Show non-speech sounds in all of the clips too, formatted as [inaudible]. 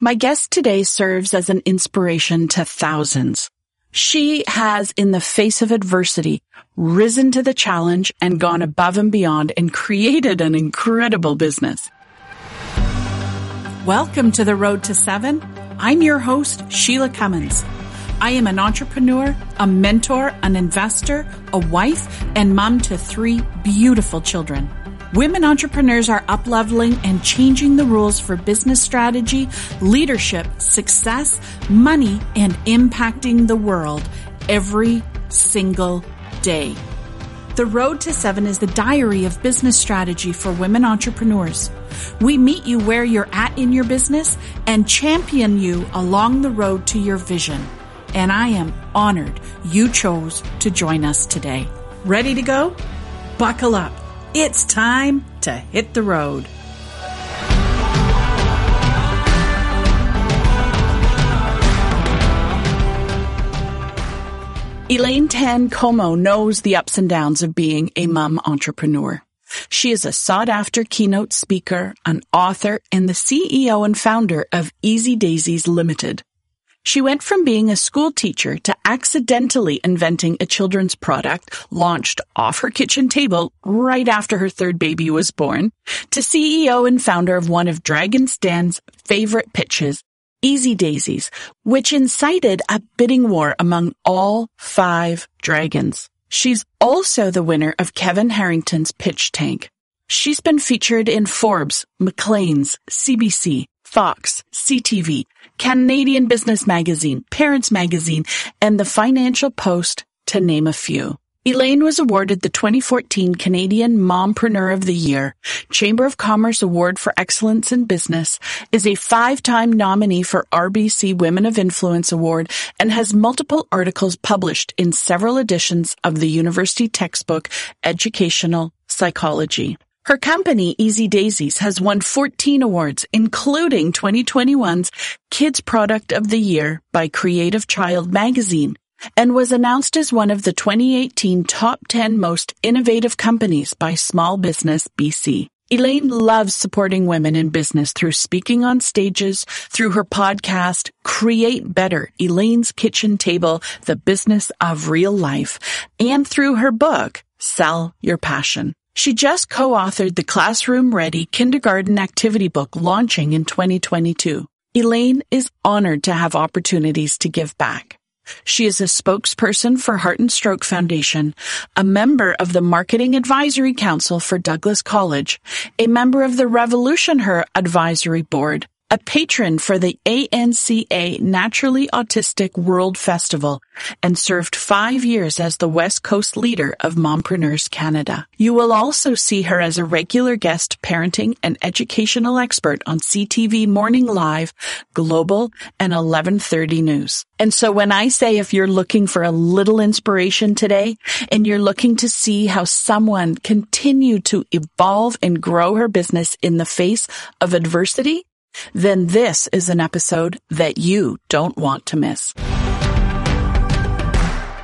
My guest today serves as an inspiration to thousands. She has, in the face of adversity, risen to the challenge and gone above and beyond and created an incredible business. Welcome to the Road to Seven. I'm your host, Sheila Cummins. I am an entrepreneur, a mentor, an investor, a wife, and mom to three beautiful children. Women entrepreneurs are upleveling and changing the rules for business strategy, leadership, success, money, and impacting the world every single day. The Road to Seven is the diary of business strategy for women entrepreneurs. We meet you where you're at in your business and champion you along the road to your vision. And I am honored you chose to join us today. Ready to go? Buckle up. It's time to hit the road. Elaine Tan Comeau knows the ups and downs of being a mom entrepreneur. She is a sought after keynote speaker, an author, and the CEO and founder of Easy Daysies Limited. She went from being a school teacher to accidentally inventing a children's product launched off her kitchen table right after her third baby was born to CEO and founder of one of Dragon's Den's favorite pitches, Easy Daysies, which incited a bidding war among all five dragons. She's also the winner of Kevin Harrington's Pitch Tank. She's been featured in Forbes, Maclean's, CBC, Fox, CTV, Canadian Business Magazine, Parents Magazine, and the Financial Post, to name a few. Elaine was awarded the 2014 Canadian Mompreneur of the Year, Chamber of Commerce Award for Excellence in Business, is a five-time nominee for RBC Women of Influence Award, and has multiple articles published in several editions of the university textbook Educational Psychology. Her company, Easy Daysies, has won 14 awards, including 2021's Kids Product of the Year by Creative Child magazine, and was announced as one of the 2018 top 10 most innovative companies by Small Business BC. Elaine loves supporting women in business through speaking on stages, through her podcast, Create Better, Elaine's Kitchen Table, The Business of Real Life, and through her book, Sell Your Passion. She just co-authored the Classroom Ready Kindergarten Activity Book launching in 2022. Elaine is honored to have opportunities to give back. She is a spokesperson for Heart and Stroke Foundation, a member of the Marketing Advisory Council for Douglas College, a member of the Revolution Her Advisory Board, a patron for the ANCA Naturally Autistic World Festival, and served five years as the West Coast leader of Mompreneurs Canada. You will also see her as a regular guest parenting and educational expert on CTV Morning Live, Global, and 1130 News. And so when I say if you're looking for a little inspiration today and you're looking to see how someone continued to evolve and grow her business in the face of adversity, then this is an episode that you don't want to miss.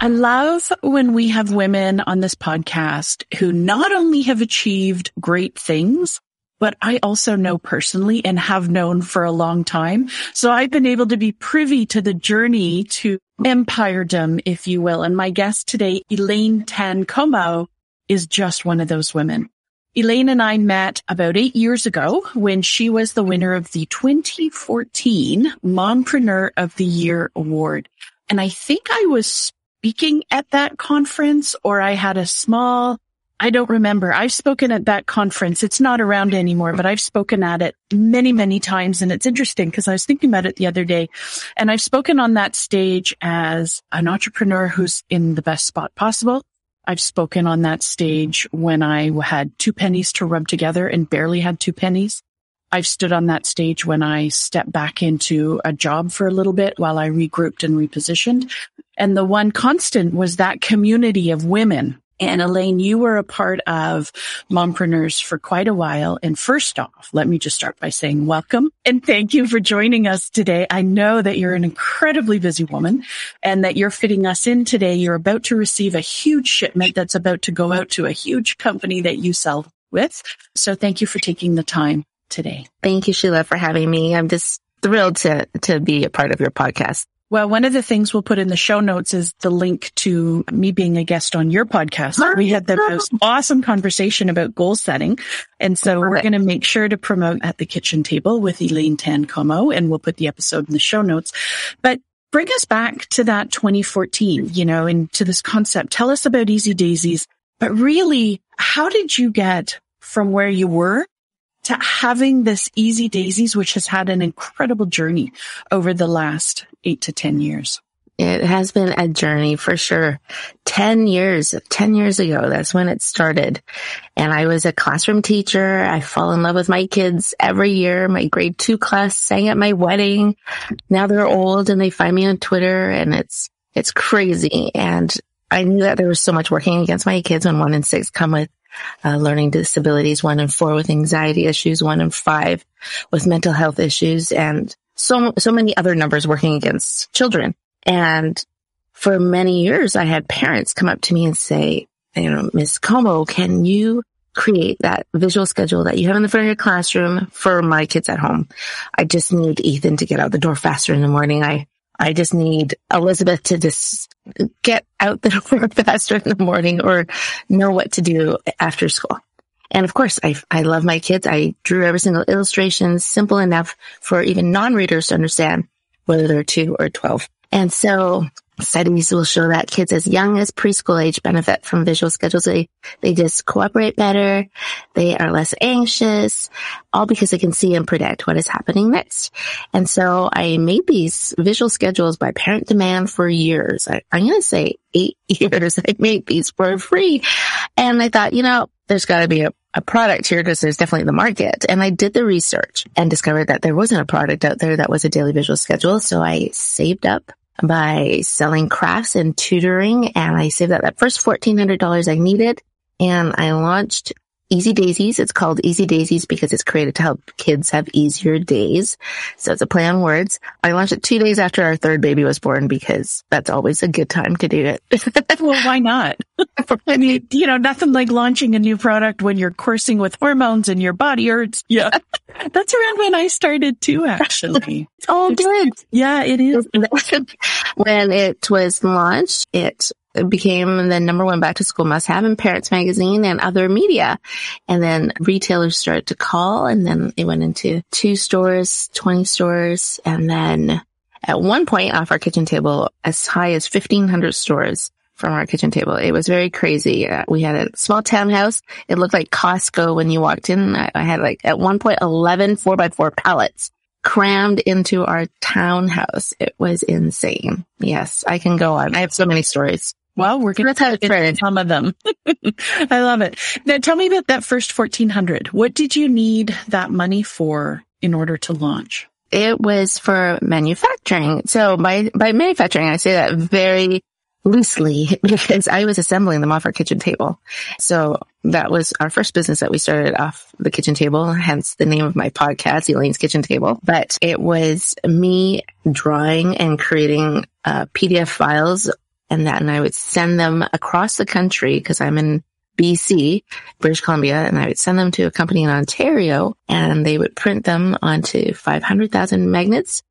I love when we have women on this podcast who not only have achieved great things, but I also know personally and have known for a long time. So I've been able to be privy to the journey to empiredom, if you will. And my guest today, Elaine Tan Comeau, is just one of those women. Elaine and I met about eight years ago when she was the winner of the 2014 Mompreneur of the Year Award. And I think I was speaking at that conference or I had a small, I don't remember. I've spoken at that conference. It's not around anymore, but I've spoken at it many, many times. And it's interesting because I was thinking about it the other day and I've spoken on that stage as an entrepreneur who's in the best spot possible I've spoken on that stage when I had two pennies to rub together and barely had two pennies. I've stood on that stage when I stepped back into a job for a little bit while I regrouped and repositioned. And the one constant was that community of women and Elaine, you were a part of Mompreneurs for quite a while. And first off, let me just start by saying welcome and thank you for joining us today. I know that you're an incredibly busy woman and that you're fitting us in today. You're about to receive a huge shipment that's about to go out to a huge company that you sell with. So thank you for taking the time today. Thank you, Sheila, for having me. I'm just thrilled to, to be a part of your podcast. Well, one of the things we'll put in the show notes is the link to me being a guest on your podcast. We had the most awesome conversation about goal setting. And so we're going to make sure to promote at the kitchen table with Elaine Tan Comeau and we'll put the episode in the show notes. But bring us back to that 2014, you know, and to this concept. Tell us about Easy Daysies, but really, how did you get from where you were to having this Easy Daysies, which has had an incredible journey over the last eight to 10 years? It has been a journey for sure. 10 years, 10 years ago, that's when it started. And I was a classroom teacher. I fall in love with my kids every year. My grade two class sang at my wedding. Now they're old and they find me on Twitter and it's, it's crazy. And I knew that there was so much working against my kids when one and six come with uh, learning disabilities, one in four with anxiety issues, one in five with mental health issues, and so, so many other numbers working against children. And for many years, I had parents come up to me and say, you know, Miss Comeau, can you create that visual schedule that you have in the front of your classroom for my kids at home? I just need Ethan to get out the door faster in the morning. I, I just need Elizabeth to just get out the [laughs] door faster in the morning or know what to do after school. And of course, I, I love my kids. I drew every single illustration simple enough for even non-readers to understand whether they're two or 12. And so studies will show that kids as young as preschool age benefit from visual schedules. They, they just cooperate better. They are less anxious, all because they can see and predict what is happening next. And so I made these visual schedules by parent demand for years. I, I'm going to say eight [laughs] years. I made these for free. And I thought, you know, there's got to be a, a product here because there's definitely the market. And I did the research and discovered that there wasn't a product out there that was a daily visual schedule. So I saved up by selling crafts and tutoring. And I saved up that first $1,400 I needed and I launched Easy Daysies. It's called Easy Daysies because it's created to help kids have easier days. So it's a play on words. I launched it two days after our third baby was born because that's always a good time to do it. [laughs] well, why not? I mean, you know, nothing like launching a new product when you're coursing with hormones and your body hurts. Yeah. [laughs] that's around when I started too, actually. [laughs] Oh, it's all good. Yeah, it is. when it was launched, it became the number one back to school must have in Parents Magazine and other media. And then retailers started to call and then it went into two stores, 20 stores. And then at one point off our kitchen table, as high as 1500 stores from our kitchen table. It was very crazy. Uh, we had a small townhouse. It looked like Costco when you walked in. I, I had like at one point 11 four by four pallets crammed into our townhouse. It was insane. Yes, I can go on. I have so many stories. Well, we're going to get some of them. [laughs] I love it. Now tell me about that first 1400. What did you need that money for in order to launch? It was for manufacturing. So by, by manufacturing, I say that very loosely [laughs] because I was assembling them off our kitchen table. So that was our first business that we started off the kitchen table, hence the name of my podcast, Elaine's Kitchen Table. But it was me drawing and creating uh, PDF files and that, and I would send them across the country because I'm in BC, British Columbia, and I would send them to a company in Ontario and they would print them onto 500,000 magnets.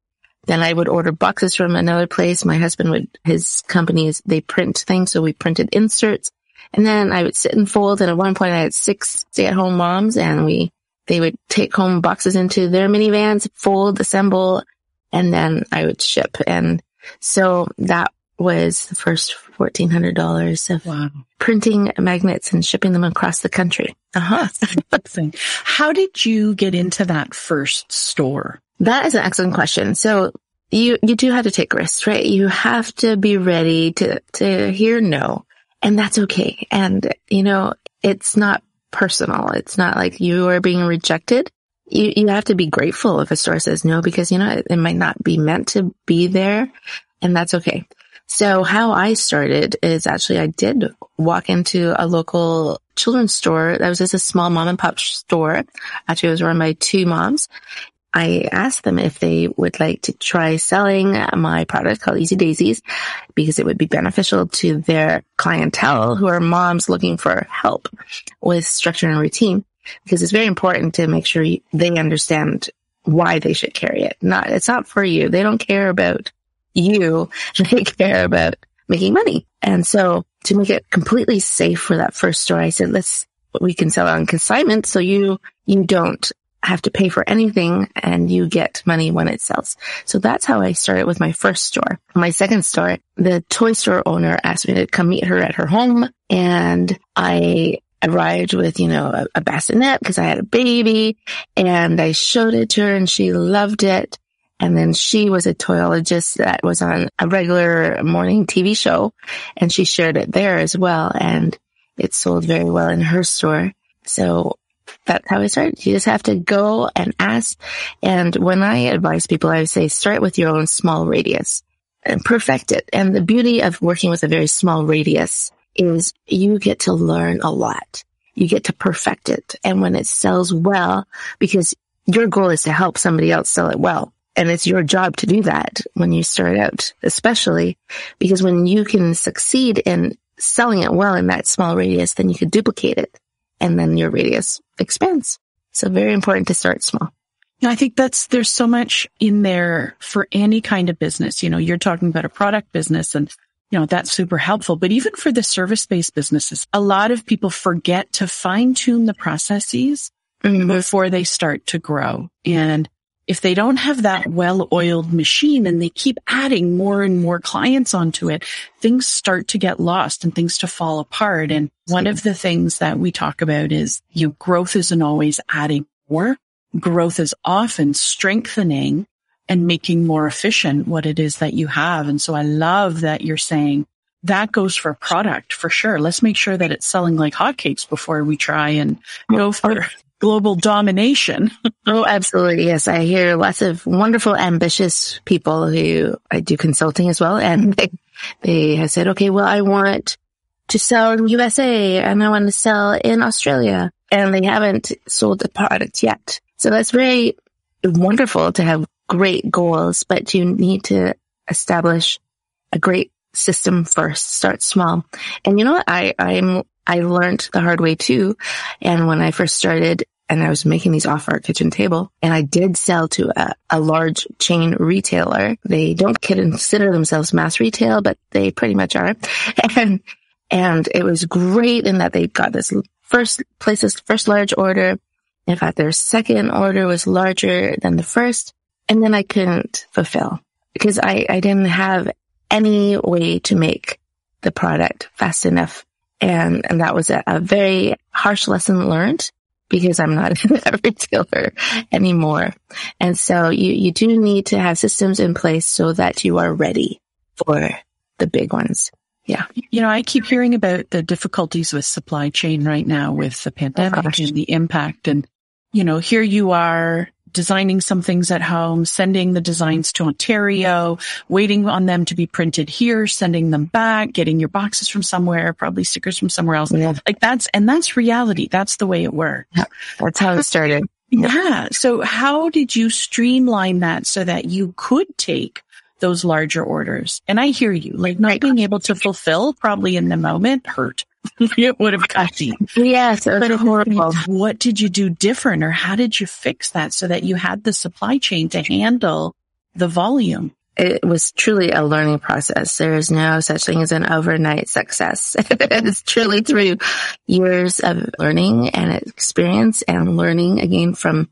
Then I would order boxes from another place. My husband would, his company is, they print things. So we printed inserts and then I would sit and fold. And at one point I had six stay at home moms and we, they would take home boxes into their minivans, fold, assemble, and then I would ship. And so that was the first $1,400 of wow. printing magnets and shipping them across the country. Uh huh. How did you get into that first store? That is an excellent question. So you, you do have to take risks, right? You have to be ready to, to hear no. And that's okay. And, you know, it's not personal. It's not like you are being rejected. You, you have to be grateful if a store says no because, you know, it, it might not be meant to be there and that's okay. So how I started is actually I did walk into a local children's store. That was just a small mom and pop store. Actually, it was run by two moms. I asked them if they would like to try selling my product called Easy Daysies because it would be beneficial to their clientele who are moms looking for help with structure and routine because it's very important to make sure they understand why they should carry it. Not, it's not for you. They don't care about you. [laughs] take care about making money. And so to make it completely safe for that first store, I said, let's, we can sell on consignment. So you, you don't have to pay for anything and you get money when it sells. So that's how I started with my first store. My second store, the toy store owner asked me to come meet her at her home and I arrived with, you know, a, a bassinet because I had a baby and I showed it to her and she loved it. And then she was a toyologist that was on a regular morning TV show and she shared it there as well. And it sold very well in her store. So that's how I started. You just have to go and ask. And when I advise people, I say start with your own small radius and perfect it. And the beauty of working with a very small radius is you get to learn a lot. You get to perfect it. And when it sells well, because your goal is to help somebody else sell it well. And it's your job to do that when you start out, especially because when you can succeed in selling it well in that small radius, then you can duplicate it and then your radius expands. So very important to start small. I think that's, there's so much in there for any kind of business. You know, you're talking about a product business and, you know, that's super helpful. But even for the service based businesses, a lot of people forget to fine tune the processes mm-hmm. before they start to grow. And if they don't have that well-oiled machine and they keep adding more and more clients onto it, things start to get lost and things to fall apart. And one of the things that we talk about is you know, growth isn't always adding more. Growth is often strengthening and making more efficient what it is that you have. And so I love that you're saying that goes for product for sure. Let's make sure that it's selling like hotcakes before we try and go for global domination. [laughs] oh, absolutely. Yes. I hear lots of wonderful, ambitious people who I do consulting as well. And they, they have said, okay, well, I want to sell in USA and I want to sell in Australia and they haven't sold the product yet. So that's very wonderful to have great goals, but you need to establish a great system first. Start small. And you know what? I, I'm, I learned the hard way too. And when I first started, and I was making these off our kitchen table and I did sell to a, a large chain retailer. They don't consider themselves mass retail, but they pretty much are. [laughs] And, and it was great in that they got this first place, this first large order. In fact, their second order was larger than the first. And then I couldn't fulfill because I, I didn't have any way to make the product fast enough. And, and that was a, a very harsh lesson learned because I'm not [laughs] a retailer anymore. And so you, you do need to have systems in place so that you are ready for the big ones. Yeah. You know, I keep hearing about the difficulties with supply chain right now with the oh, pandemic oh, and the impact. And, you know, here you are designing some things at home, sending the designs to Ontario, waiting on them to be printed here, sending them back, getting your boxes from somewhere, probably stickers from somewhere else. Yeah. Like that's, and that's reality. That's the way it worked. Yeah. That's how it started. Yeah. So how did you streamline that so that you could take those larger orders? And I hear you, like not being able to fulfill probably in the moment hurt. [laughs] it would have you. Yes, but horrible. What did you do different or how did you fix that so that you had the supply chain to handle the volume? It was truly a learning process. There is no such thing as an overnight success. [laughs] it's truly through years of learning and experience and learning again from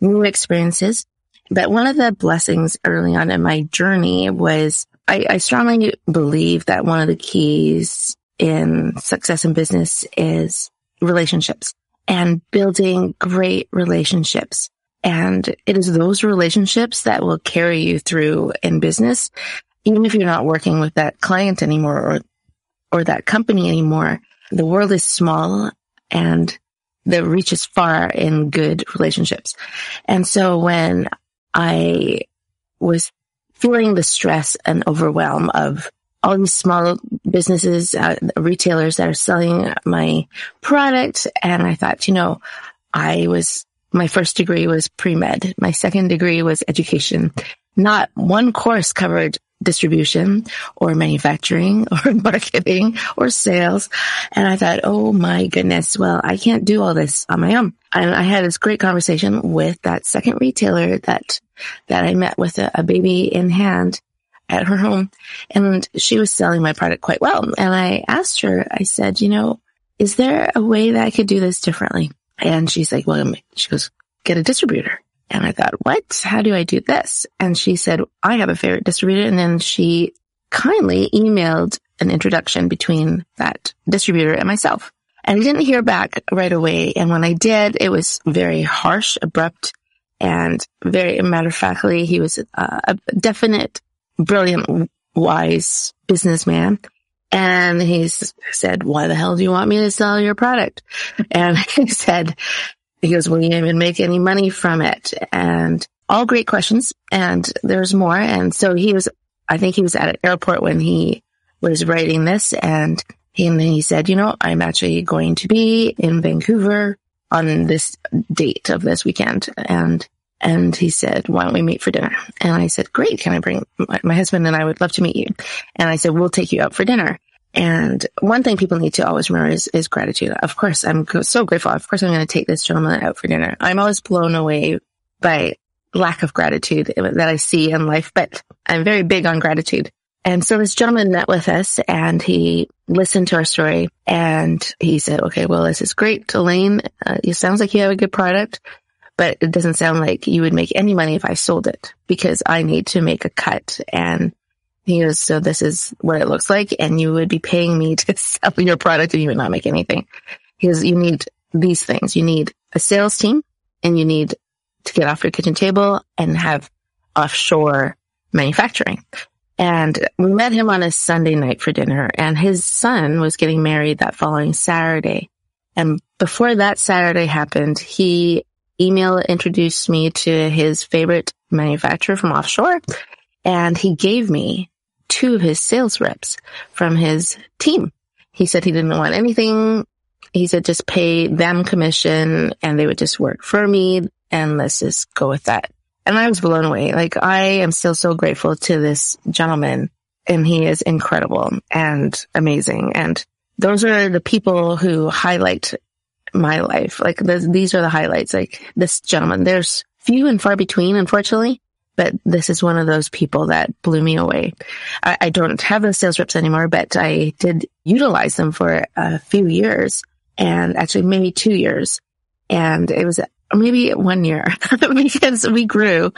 new experiences. But one of the blessings early on in my journey was I, I strongly believe that one of the keys in success in business is relationships and building great relationships. And it is those relationships that will carry you through in business, even if you're not working with that client anymore or, or that company anymore. The world is small and the reach is far in good relationships. And so when I was feeling the stress and overwhelm of all these small businesses, uh, retailers that are selling my product. And I thought, you know, I was, my first degree was pre-med. My second degree was education. Not one course covered distribution or manufacturing [laughs] or marketing or sales. And I thought, oh my goodness, well, I can't do all this on my own. And I had this great conversation with that second retailer that, that I met with a, a baby in hand at her home and she was selling my product quite well. And I asked her, I said, you know, is there a way that I could do this differently? And she's like, well, she goes, get a distributor. And I thought, what? How do I do this? And she said, I have a favorite distributor. And then she kindly emailed an introduction between that distributor and myself. And I didn't hear back right away. And when I did, it was very harsh, abrupt, and very matter of factly. He was uh, a definite, brilliant, wise businessman. And he said, why the hell do you want me to sell your product? And [laughs] he said, he goes, will you even make any money from it? And all great questions. And there's more. And so he was, I think he was at an airport when he was writing this and he, and he said, you know, I'm actually going to be in Vancouver on this date of this weekend. And, and he said, why don't we meet for dinner? And I said, great. Can I bring my, my husband and I would love to meet you. And I said, we'll take you out for dinner. And one thing people need to always remember is, is gratitude. Of course, I'm so grateful. Of course, I'm going to take this gentleman out for dinner. I'm always blown away by lack of gratitude that I see in life, but I'm very big on gratitude. And so this gentleman met with us and he listened to our story and he said, okay, well, this is great. Elaine, uh, it sounds like you have a good product, but it doesn't sound like you would make any money if I sold it because I need to make a cut and he goes, so this is what it looks like. And you would be paying me [laughs] to sell your product and you would not make anything. He goes, you need these things. You need a sales team and you need to get off your kitchen table and have offshore manufacturing. And we met him on a Sunday night for dinner and his son was getting married that following Saturday. And before that Saturday happened, he email introduced me to his favorite manufacturer from offshore. And he gave me two of his sales reps from his team. He said he didn't want anything. He said just pay them commission and they would just work for me and let's just go with that. And I was blown away. Like I am still so grateful to this gentleman and he is incredible and amazing. And those are the people who highlight my life. Like these are the highlights. Like this gentleman, there's few and far between, unfortunately, but this is one of those people that blew me away. I, I, don't have those sales reps anymore, but I did utilize them for a few years and actually maybe two years. And it was maybe one year [laughs] because we grew.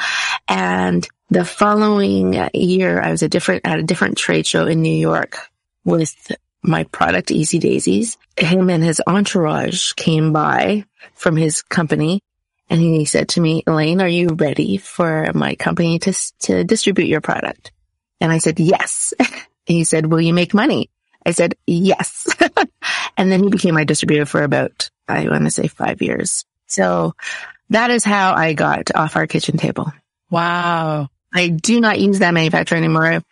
And the following year, I was a different, at a different trade show in New York with my product, Easy Daysies. Him and his entourage came by from his company and he said to me, Elaine, are you ready for my company to, to distribute your product? And I said, yes. [laughs] he said, will you make money? I said, yes. [laughs] and then he became my distributor for about, I want to say five years. So that is how I got off our kitchen table. Wow. I do not use that manufacturer anymore.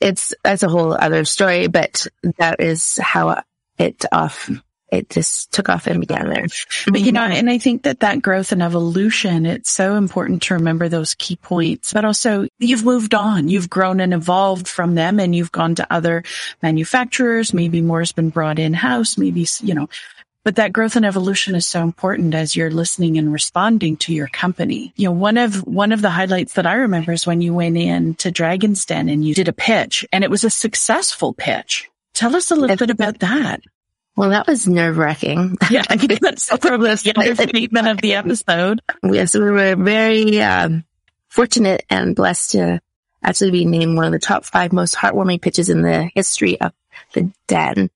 It's, that's a whole other story, but that is how it off it just took off and began there. But you know, and I think that that growth and evolution, it's so important to remember those key points, but also you've moved on, you've grown and evolved from them and you've gone to other manufacturers. Maybe more has been brought in house, maybe, you know, but that growth and evolution is so important as you're listening and responding to your company. You know, one of, one of the highlights that I remember is when you went in to Dragon's Den and you did a pitch and it was a successful pitch. Tell us a little bit about that. Well, that was nerve wracking. [laughs] Yeah, I think that's [laughs] from the [laughs] statement of the episode. Yes, we were very um, fortunate and blessed to actually be named one of the top five most heartwarming pitches in the history of the den.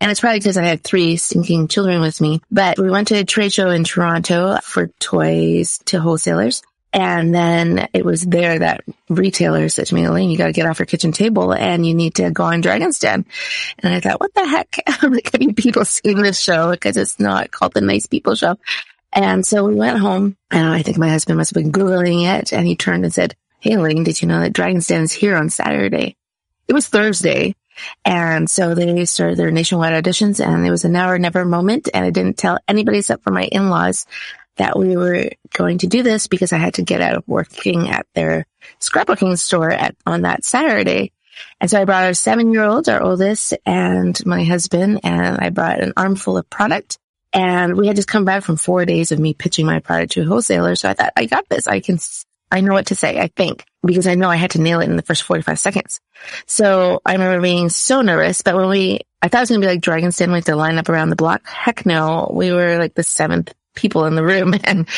And it's probably because I had three stinking children with me. But we went to a trade show in Toronto for toys to wholesalers. And then it was there that retailers said to me, Elaine, you got to get off your kitchen table and you need to go on Dragon's Den. And I thought, what the heck? [laughs] I'm like, people seen this show? Because it's not called the Nice People Show. And so we went home and I think my husband must have been Googling it and he turned and said, Hey, Elaine, did you know that Dragon's Den is here on Saturday? It was Thursday. And so they started their nationwide auditions and it was a now or never moment. And I didn't tell anybody except for my in-laws that we were going to do this because I had to get out of working at their scrapbooking store at, on that Saturday. And so I brought our seven year old, our oldest, and my husband, and I brought an armful of product. And we had just come back from four days of me pitching my product to a wholesaler. So I thought, I got this. I can, I know what to say, I think, because I know I had to nail it in the first 45 seconds. So I remember being so nervous, but when we, I thought it was going to be like Dragon's Den, like to line up around the block. Heck no. We were like the seventh people in the room [laughs] and,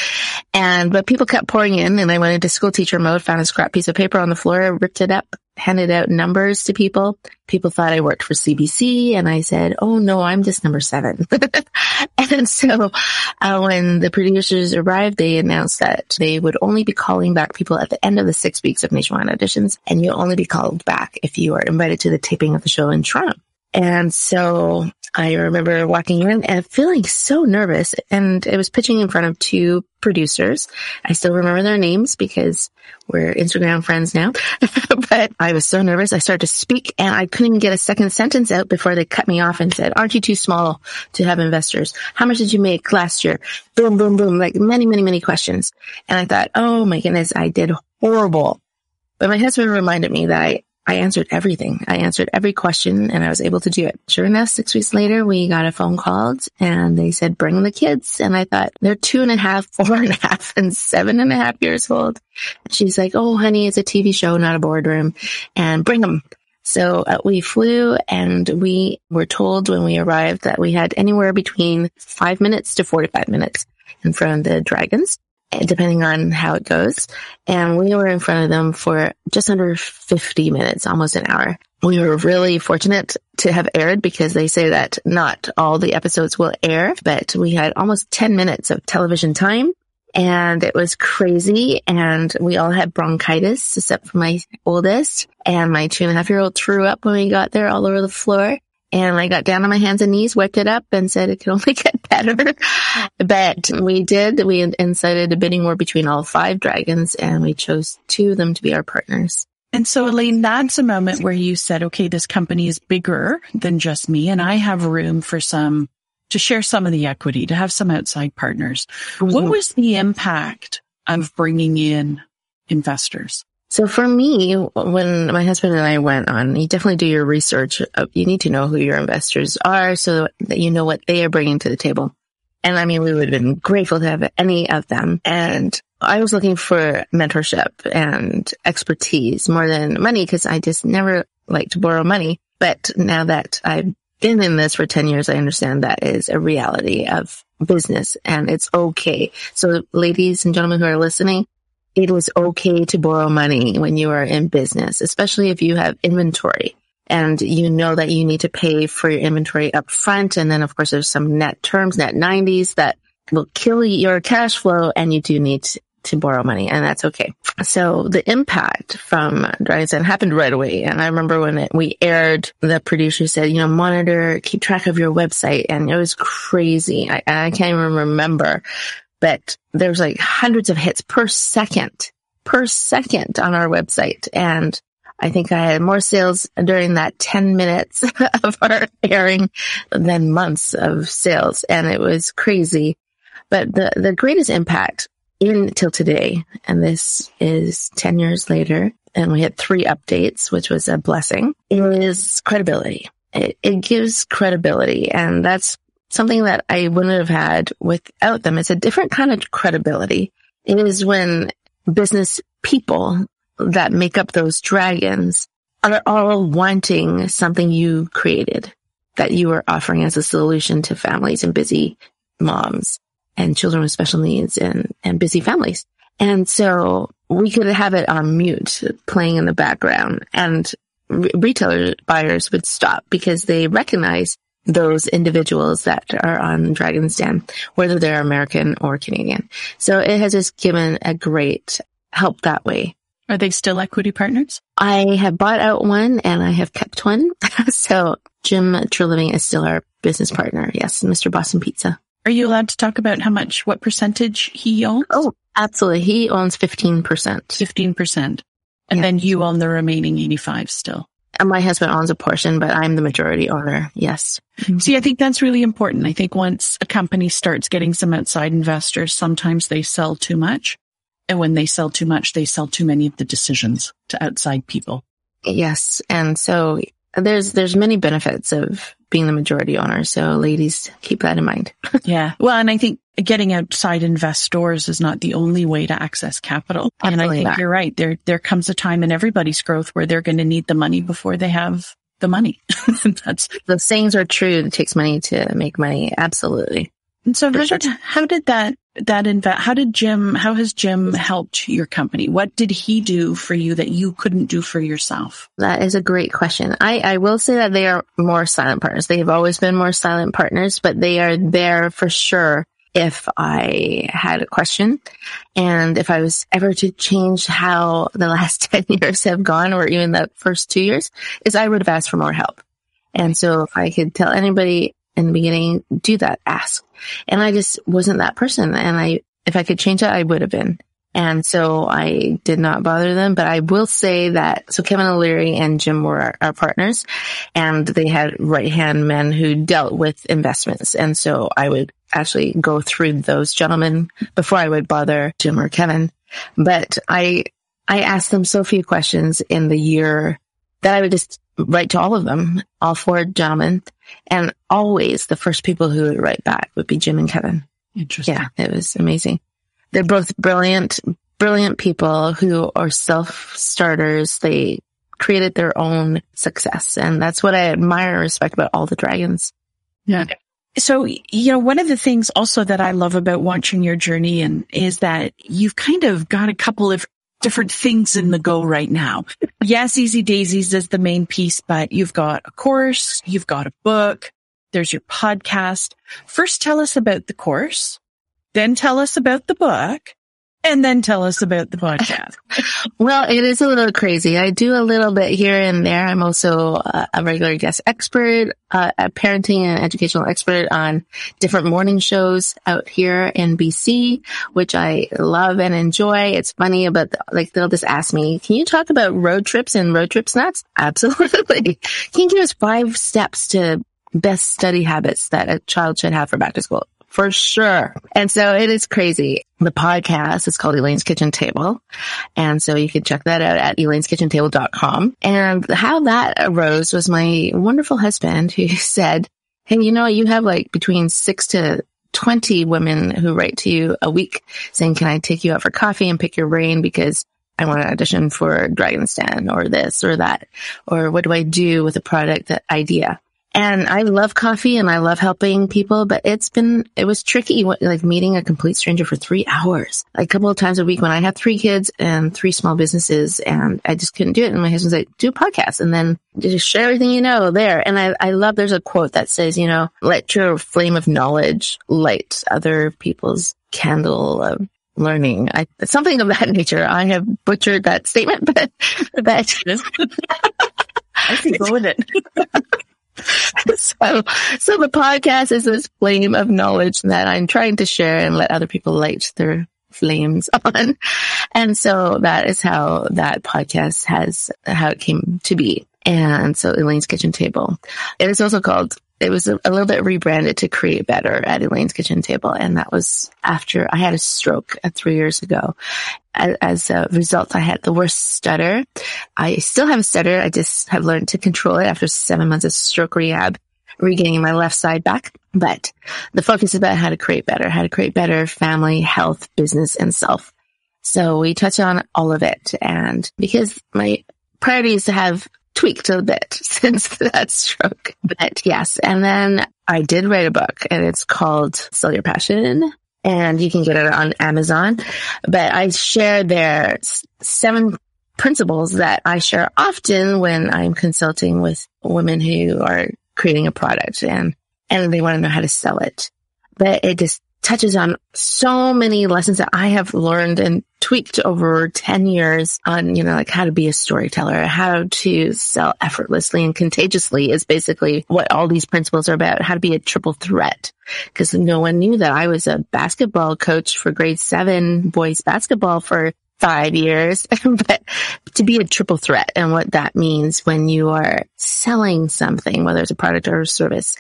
and, but people kept pouring in and I went into school teacher mode, found a scrap piece of paper on the floor, ripped it up, handed out numbers to people. People thought I worked for CBC and I said, Oh no, I'm just number seven. [laughs] and so uh, when the producers arrived, they announced that they would only be calling back people at the end of the six weeks of nationwide auditions and you'll only be called back if you are invited to the taping of the show in Toronto. And so I remember walking in and feeling so nervous and it was pitching in front of two producers. I still remember their names because we're Instagram friends now, [laughs] but I was so nervous. I started to speak and I couldn't even get a second sentence out before they cut me off and said, aren't you too small to have investors? How much did you make last year? Boom, boom, boom, like many, many, many questions. And I thought, oh my goodness, I did horrible. But my husband reminded me that I, I answered everything. I answered every question and I was able to do it. Sure enough, six weeks later, we got a phone call and they said, bring the kids. And I thought they're two and a half, [laughs] four and a half and seven and a half years old. She's like, Oh, honey, it's a TV show, not a boardroom and bring them. So uh, we flew and we were told when we arrived that we had anywhere between five minutes to 45 minutes in front of the dragons depending on how it goes. And we were in front of them for just under 50 minutes, almost an hour. We were really fortunate to have aired because they say that not all the episodes will air, but we had almost 10 minutes of television time and it was crazy. And we all had bronchitis except for my oldest and my two and a half year old threw up when we got there all over the floor. And I got down on my hands and knees, wiped it up and said it could only [laughs] get better. but we did. We incited a bidding war between all five dragons and we chose two of them to be our partners. And so Elaine, that's a moment where you said, okay, this company is bigger than just me and I have room for some to share some of the equity, to have some outside partners. Mm-hmm. What was the impact of bringing in investors? So for me, when my husband and I went on, you definitely do your research. You need to know who your investors are so that you know what they are bringing to the table. And I mean, we would have been grateful to have any of them. And I was looking for mentorship and expertise more than money because I just never like to borrow money. But now that I've been in this for 10 years, I understand that is a reality of business and it's okay. So ladies and gentlemen who are listening, it was okay to borrow money when you are in business, especially if you have inventory and you know that you need to pay for your inventory up front. And then of course there's some net terms, net 90s that will kill your cash flow and you do need to borrow money and that's okay. So the impact from Dragon's Den happened right away. And I remember when it, we aired, the producer said, you know, monitor, keep track of your website. And it was crazy. I, I can't even remember but there's like hundreds of hits per second, per second on our website. And I think I had more sales during that 10 minutes [laughs] of our airing than months of sales. And it was crazy. But the, the greatest impact in till today, and this is 10 years later, and we had three updates, which was a blessing, is credibility. It, it gives credibility. And that's something that I wouldn't have had without them. It's a different kind of credibility. It is when business people that make up those dragons are all wanting something you created that you are offering as a solution to families and busy moms and children with special needs and, and busy families. And so we could have it on mute playing in the background and re- retailer buyers would stop because they recognize those individuals that are on Dragon's Den, whether they're American or Canadian. So it has just given a great help that way. Are they still equity partners? I have bought out one and I have kept one. [laughs] so Jim Treliving is still our business partner. Yes, Mr. Boston Pizza. Are you allowed to talk about how much, what percentage he owns? Oh, absolutely. He owns 15%. 15%. And yeah. then you own the remaining 85 still. My husband owns a portion, but I'm the majority owner. Yes. Mm-hmm. See, I think that's really important. I think once a company starts getting some outside investors, sometimes they sell too much. And when they sell too much, they sell too many of the decisions to outside people. Yes. And so there's, there's many benefits of being the majority owner. So ladies, keep that in mind. [laughs] yeah. Well, and I think getting outside investors is not the only way to access capital. Absolutely and I think not. you're right. There, there comes a time in everybody's growth where they're going to need the money before they have the money. [laughs] That's the sayings are true. It takes money to make money. Absolutely. And so how, sure. how did that, that invest, how did Jim, how has Jim helped your company? What did he do for you that you couldn't do for yourself? That is a great question. I, I will say that they are more silent partners. They have always been more silent partners, but they are there for sure if I had a question and if I was ever to change how the [laughs] last 10 years have gone or even the first two years is I would have asked for more help. And so if I could tell anybody in the beginning, do that, ask. And I just wasn't that person. And I, if I could change it, I would have been. And so I did not bother them, but I will say that, so Kevin O'Leary and Jim were our, our partners and they had right hand men who dealt with investments. And so I would actually go through those gentlemen before I would bother Jim or Kevin. But I, I asked them so few questions in the year that I would just write to all of them, all four gentlemen. And always the first people who would write back would be Jim and Kevin. Interesting. Yeah, it was amazing. They're both brilliant, brilliant people who are self starters. They created their own success. And that's what I admire and respect about all the dragons. Yeah. So, you know, one of the things also that I love about watching your journey and is that you've kind of got a couple of different things in the go right now. Yes, Easy Daysies is the main piece, but you've got a course, you've got a book, there's your podcast. First, tell us about the course, then tell us about the book, and then tell us about the podcast. [laughs] well, it is a little crazy. I do a little bit here and there. I'm also a regular guest expert, uh, a parenting and educational expert on different morning shows out here in BC, which I love and enjoy. It's funny, but like they'll just ask me, can you talk about road trips and road trips nuts? [laughs] Absolutely. Can you give us five steps to best study habits that a child should have for back to school? For sure. And so it is crazy. The podcast is called Elaine's Kitchen Table. And so you can check that out at elaine'skitchentable.com. And how that arose was my wonderful husband who [laughs] said, Hey, you know, you have like between six to 20 women who write to you a week saying, can I take you out for coffee and pick your brain because I want to audition for Dragon's Den or this or that? Or what do I do with a product idea? And I love coffee and I love helping people, but it's been, it was tricky, like meeting a complete stranger for three hours, like a couple of times a week when I had three kids and three small businesses and I just couldn't do it. And my husband's like, do a podcast and then just share everything you know there. And I, I love, there's a quote that says, you know, let your flame of knowledge light other people's candle of learning. I, something of that [laughs] nature. I have butchered that statement, [laughs] but that. [laughs] I can go with it. [laughs] so, so the podcast is this flame of knowledge that I'm trying to share and let other people light their flames [laughs] on. And so that is how that podcast has, how it came to be. And so Elaine's Kitchen Table. It is also called it was a, a, little bit rebranded to create better at Elaine's kitchen table. And that was after I had a stroke uh, three years ago. As, as, a result, I had the worst stutter. I still have a stutter. I just have learned to control it after seven months of stroke rehab, regaining my left side back. But the focus is about how to create better, how to create better family, health, business, and self. So we touch on all of it. And because my priority is to have tweaked a bit [laughs] since that stroke. But yes. And then I did write a book and it's called Sell Your Passion and you can get it on Amazon. But I share there seven principles that I share often when I'm consulting with women who are creating a product and, and they want to know how to sell it. But it just touches on so many lessons that I have learned and tweaked over 10 years on, you know, like how to be a storyteller, how to sell effortlessly and contagiously is basically what all these principles are about, how to be a triple threat. Cause no one knew that I was a basketball coach for grade seven boys basketball for five years, [laughs] but to be a triple threat and what that means when you are selling something, whether it's a product or a service.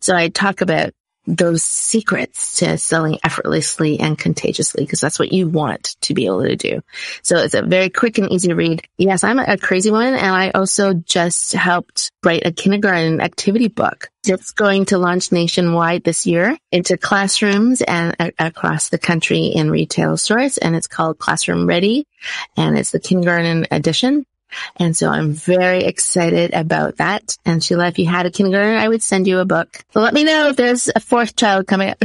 So I talk about those secrets to selling effortlessly and contagiously because that's what you want to be able to do. So it's a very quick and easy read. Yes, I'm a crazy woman and I also just helped write a kindergarten activity book. It's going to launch nationwide this year into classrooms and across the country in retail stores. And it's called Classroom Ready and it's the kindergarten edition. And so I'm very excited about that. And Sheila, if you had a kindergarten, I would send you a book. So let me know if there's a fourth child coming up.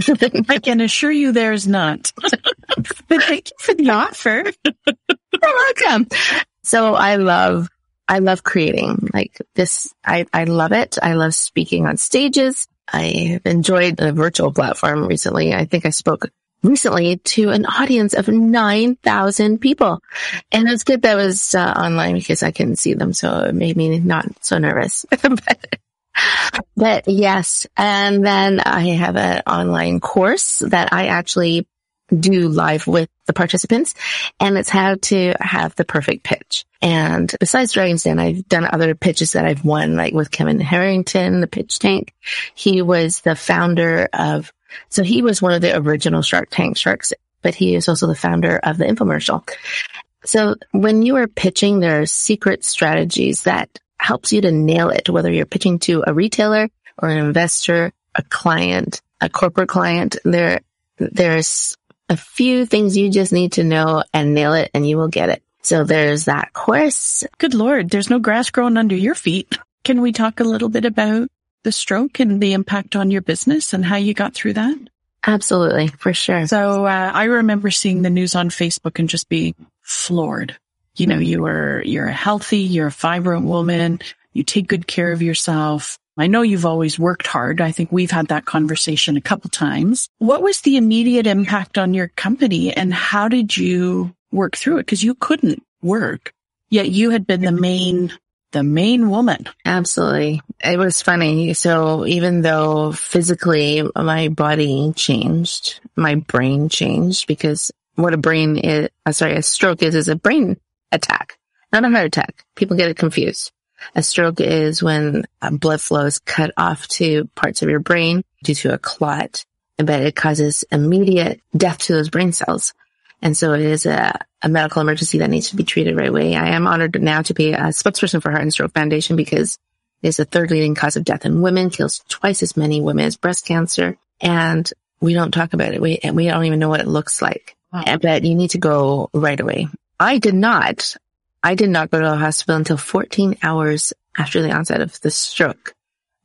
I can assure you there's not. [laughs] but thank you for the offer. [laughs] You're welcome. So I love, I love creating like this. I, I love it. I love speaking on stages. I have enjoyed the virtual platform recently. I think I spoke recently to an audience of 9,000 people. And it's good that was uh, online because I couldn't see them. So it made me not so nervous. [laughs] but, but yes. And then I have an online course that I actually do live with the participants and it's how to have the perfect pitch. And besides Dragon's Den, I've done other pitches that I've won, like with Kevin Harrington, the pitch tank. He was the founder of so he was one of the original Shark Tank sharks, but he is also the founder of the infomercial. So when you are pitching, there are secret strategies that helps you to nail it, whether you're pitching to a retailer or an investor, a client, a corporate client. There, there's a few things you just need to know and nail it and you will get it. So there's that course. Good Lord, there's no grass growing under your feet. Can we talk a little bit about the stroke and the impact on your business and how you got through that? Absolutely, for sure. So uh, I remember seeing the news on Facebook and just being floored. You know, you were you're a healthy, you're a vibrant woman, you take good care of yourself. I know you've always worked hard. I think we've had that conversation a couple times. What was the immediate impact on your company and how did you work through it? Because you couldn't work, yet you had been the main the main woman. Absolutely. It was funny. So even though physically my body changed, my brain changed because what a brain is, uh, sorry, a stroke is, is a brain attack, not a heart attack. People get it confused. A stroke is when blood flow is cut off to parts of your brain due to a clot, but it causes immediate death to those brain cells. And so it is a, a medical emergency that needs to be treated right away. I am honored now to be a spokesperson for Heart and Stroke Foundation because it's the third leading cause of death in women, kills twice as many women as breast cancer. And we don't talk about it. We, and we don't even know what it looks like. Wow. But you need to go right away. I did not. I did not go to the hospital until 14 hours after the onset of the stroke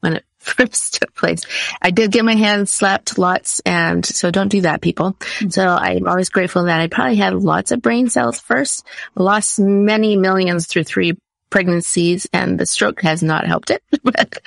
when it [laughs] first took place. I did get my hands slapped lots and so don't do that people. Mm-hmm. So I'm always grateful that I probably had lots of brain cells first, lost many millions through three pregnancies and the stroke has not helped it. [laughs] but,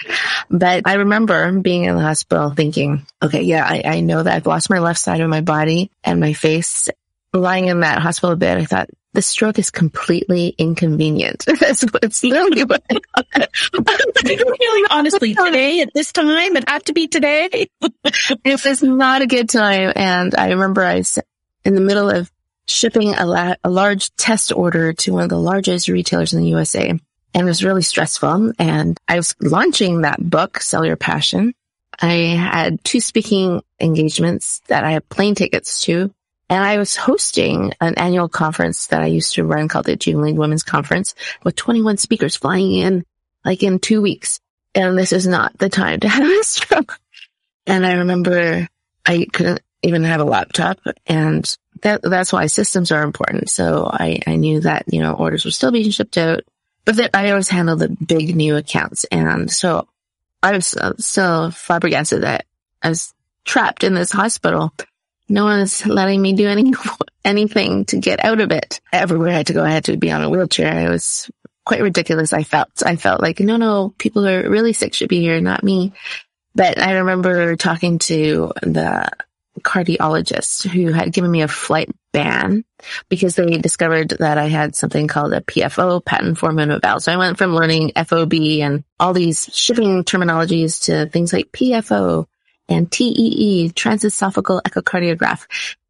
but I remember being in the hospital thinking, okay, yeah, I, I know that I've lost my left side of my body and my face lying in that hospital bed. I thought the stroke is completely inconvenient. [laughs] That's what it's literally what I [laughs] feeling honestly [laughs] today at this time. It had to be today. it was not a good time. And I remember I was in the middle of shipping a, la- a large test order to one of the largest retailers in the USA. And it was really stressful. And I was launching that book, Sell Your Passion. I had two speaking engagements that I had plane tickets to and I was hosting an annual conference that I used to run called the Jubilant Women's Conference with 21 speakers flying in like in two weeks. And this is not the time to have a [laughs] stroke. And I remember I couldn't even have a laptop and that, that's why systems are important. So I, I knew that, you know, orders were still being shipped out, but that I always handle the big new accounts. And so I was uh, so flabbergasted that I was trapped in this hospital no one is letting me do any [laughs] anything to get out of it. Everywhere I had to go, I had to be on a wheelchair. It was quite ridiculous. I felt, I felt like, no, no, people who are really sick should be here, not me. But I remember talking to the cardiologist who had given me a flight ban because they discovered that I had something called a PFO, patent foramen ovale. So I went from learning FOB and all these shipping terminologies to things like PFO, and TEE, transesophageal echocardiograph,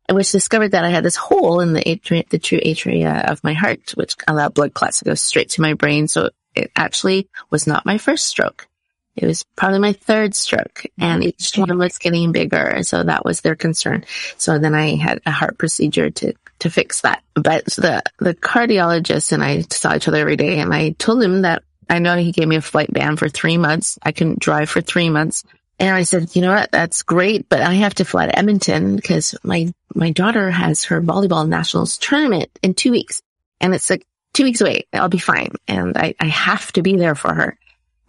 which discovered that I had this hole in the atria, the true atria of my heart, which allowed blood clots to go straight to my brain. So it actually was not my first stroke. It was probably my third stroke and each one was getting bigger. So that was their concern. So then I had a heart procedure to, to fix that. But the, the cardiologist and I saw each other every day and I told him that I know he gave me a flight ban for three months. I couldn't drive for three months. And I said, you know what? That's great, but I have to fly to Edmonton because my, my daughter has her volleyball nationals tournament in two weeks and it's like two weeks away. I'll be fine. And I, I have to be there for her.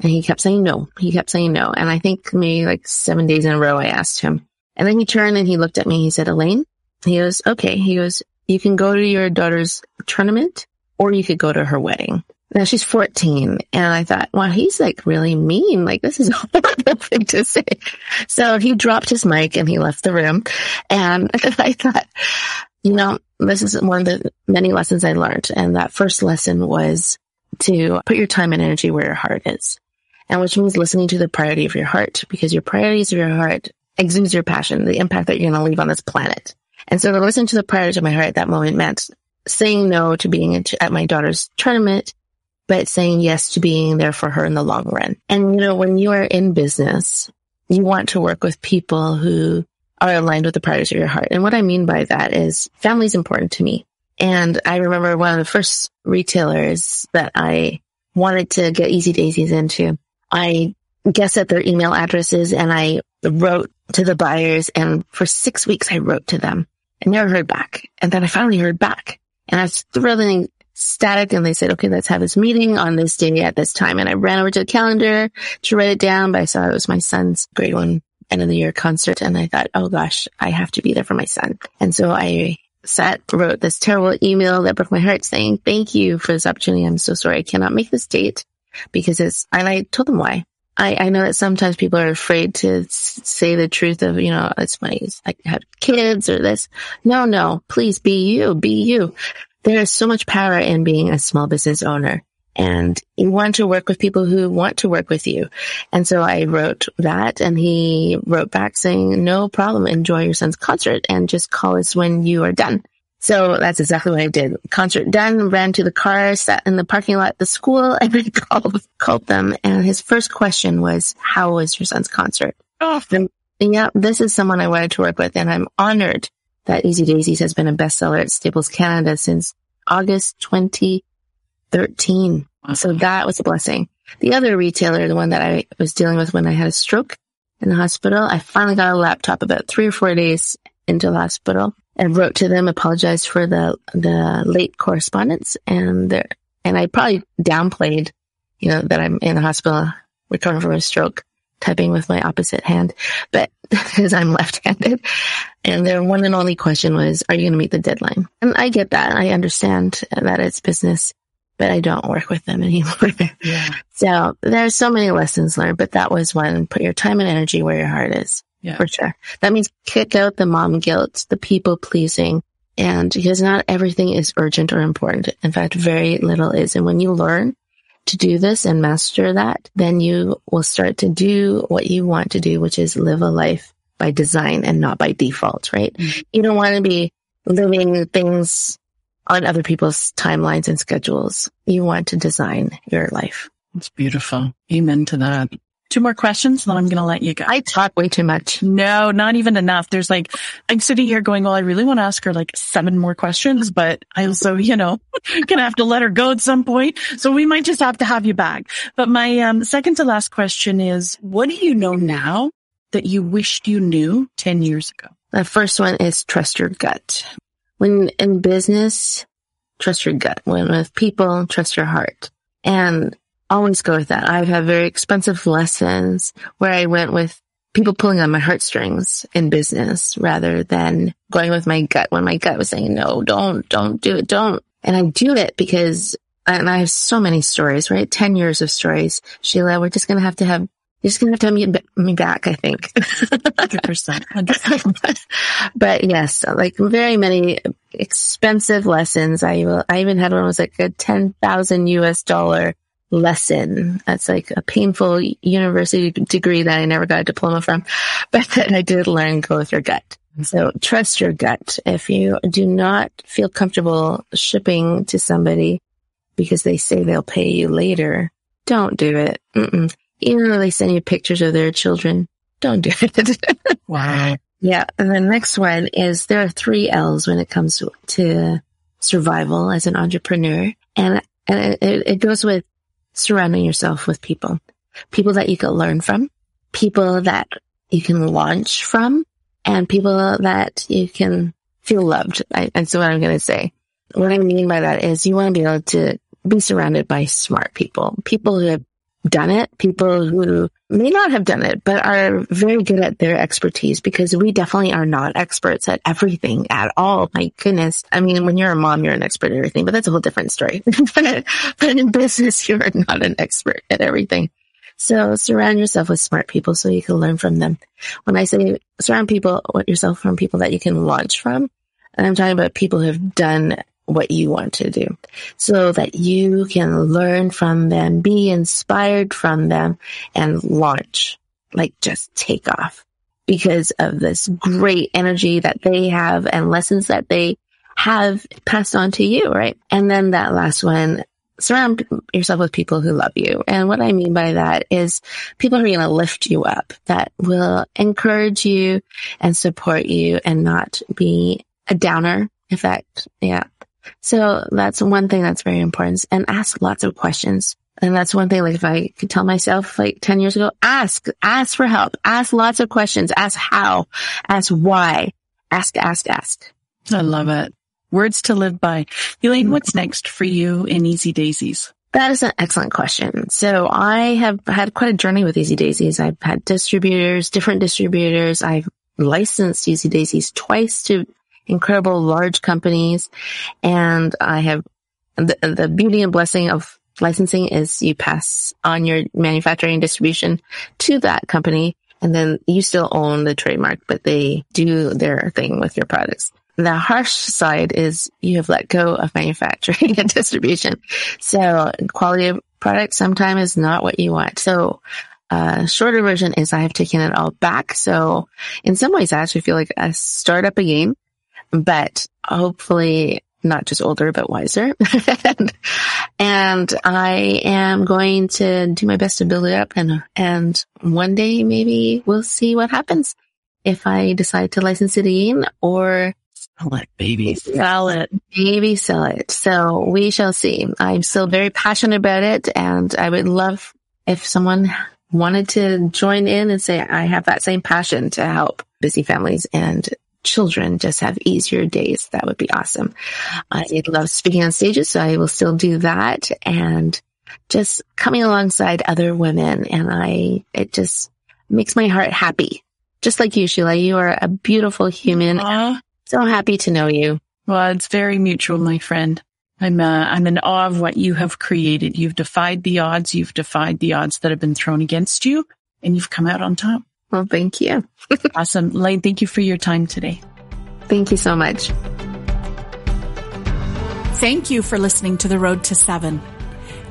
And he kept saying no. He kept saying no. And I think maybe like seven days in a row, I asked him. And then he turned and he looked at me. He said, Elaine, he goes, okay. He goes, you can go to your daughter's tournament or you could go to her wedding. Now she's 14 and I thought, wow, he's like really mean. Like this is [laughs] a horrible thing to say. So he dropped his mic and he left the room. And [laughs] I thought, you know, this is one of the many lessons I learned. And that first lesson was to put your time and energy where your heart is. And which means listening to the priority of your heart because your priorities of your heart exudes your passion, the impact that you're going to leave on this planet. And so to listen to the priorities of my heart at that moment meant saying no to being at my daughter's tournament, but saying yes to being there for her in the long run. And you know, when you are in business, you want to work with people who are aligned with the priorities of your heart. And what I mean by that is family is important to me. And I remember one of the first retailers that I wanted to get Easy Daysies into. I guessed at their email addresses and I wrote to the buyers and for six weeks I wrote to them and never heard back. And then I finally heard back and I was thrilling static and they said, okay, let's have this meeting on this day at this time. And I ran over to the calendar to write it down, but I saw it was my son's grade one end of the year concert. And I thought, oh gosh, I have to be there for my son. And so I sat, wrote this terrible email that broke my heart saying, thank you for this opportunity. I'm so sorry. I cannot make this date because it's, and I told them why. I, I know that sometimes people are afraid to say the truth of, you know, it's my, I have kids or this. No, no, please be you, be you. There is so much power in being a small business owner and you want to work with people who want to work with you. And so I wrote that and he wrote back saying, no problem. Enjoy your son's concert and just call us when you are done. So that's exactly what I did. Concert done, ran to the car, sat in the parking lot at the school [laughs] and I called, called them. And his first question was, how was your son's concert? Oh, and, yeah, this is someone I wanted to work with and I'm honored that Easy Daysies has been a bestseller at Staples Canada since August 2013. So that was a blessing. The other retailer, the one that I was dealing with when I had a stroke in the hospital, I finally got a laptop about three or four days into the hospital and wrote to them, apologized for the, the late correspondence and there, and I probably downplayed, you know, that I'm in the hospital recovering from a stroke, typing with my opposite hand, but [laughs] because I'm left-handed. And their one and only question was, are you going to meet the deadline? And I get that. I understand that it's business but I don't work with them anymore. [laughs] Yeah. So there's so many lessons learned, but that was one. Put your time and energy where your heart is. Yeah. For sure. That means kick out the mom guilt, the people pleasing, and because not everything is urgent or important. In fact, very little is. And when you learn to do this and master that, then you will start to do what you want to do, which is live a life by design and not by default, right? Mm-hmm. You don't want to be living things on other people's timelines and schedules. You want to design your life. It's beautiful. Amen to that. Two more questions, then I'm going to let you go. I talk way too much. No, not even enough. There's like, I'm sitting here going, well, I really want to ask her like seven more questions, but I also, you know, [laughs] gonna have to let her go at some point. So we might just have to have you back. But my um, second to last question is, what do you know now that you wished you knew 10 years ago? The first one is trust your gut. When in business, trust your gut. When with people, trust your heart. And always go with that. I've had very expensive lessons where I went with people pulling on my heartstrings in business rather than going with my gut when my gut was saying, no, don't, don't do it, don't. And I do it because, and I have so many stories, right? 10 years of stories. Sheila, we're just going to have to have you're just going to have to have me back, I think. 100%. 100%. [laughs] but yes, like very many expensive lessons. I will, I even had one was like a 10,000 US dollar lesson. That's like a painful university degree that I never got a diploma from, [laughs] but that I did learn go with your gut. So trust your gut. If you do not feel comfortable shipping to somebody because they say they'll pay you later, don't do it. Mm-mm Even though they send you pictures of their children, don't do it. [laughs] wow. Yeah. And the next one is there are three L's when it comes to survival as an entrepreneur. And, and it, it goes with surrounding yourself with people, people that you can learn from, people that you can launch from, and people that you can feel loved. I, that's what I'm going to say. What I mean by that is you want to be able to be surrounded by smart people, people who have done it, people who may not have done it, but are very good at their expertise because we definitely are not experts at everything at all. My goodness. I mean, when you're a mom, you're an expert at everything, but that's a whole different story. [laughs] but, in business, [laughs] you're not an expert at everything. So surround yourself with smart people so you can learn from them. When I say surround people, yourself from people that you can launch from, and I'm talking about people who have done what you want to do so that you can learn from them, be inspired from them and launch, like just take off because of this great energy that they have and lessons that they have passed on to you, right? And then that last one, surround yourself with people who love you. And what I mean by that is people who are going to lift you up, that will encourage you and support you and not be a downer effect. Yeah. So that's one thing that's very important and ask lots of questions. And that's one thing, like if I could tell myself like 10 years ago, ask, ask for help, ask lots of questions, ask how, ask why, ask, ask, ask. I love it. Words to live by. Elaine, what's next for you in Easy Daysies? That is an excellent question. So I have had quite a journey with Easy Daysies. I've had distributors, different distributors. I've licensed Easy Daysies twice to incredible large companies. And I have the, the beauty and blessing of licensing is you pass on your manufacturing and distribution to that company and then you still own the trademark, but they do their thing with your products. The harsh side is you have let go of manufacturing [laughs] and distribution. So quality of product sometimes is not what you want. So uh, shorter version is I have taken it all back. So in some ways, I actually feel like a startup again but hopefully not just older, but wiser. and, [laughs] and I am going to do my best to build it up and, and one day maybe we'll see what happens if I decide to license it in or sell it, baby, sell it, maybe sell it. So we shall see. I'm still very passionate about it and I would love if someone wanted to join in and say, I have that same passion to help busy families and children just have easier days, that would be awesome. I love speaking on stages, so I will still do that and just coming alongside other women. And I, it just makes my heart happy. Just like you, Sheila, you are a beautiful human. Aww. So happy to know you. Well, it's very mutual, my friend. I'm, uh, I'm in awe of what you have created. You've defied the odds. You've defied the odds that have been thrown against you and you've come out on top. Well, thank you. [laughs] awesome. Lane, thank you for your time today. Thank you so much. Thank you for listening to The Road to Seven.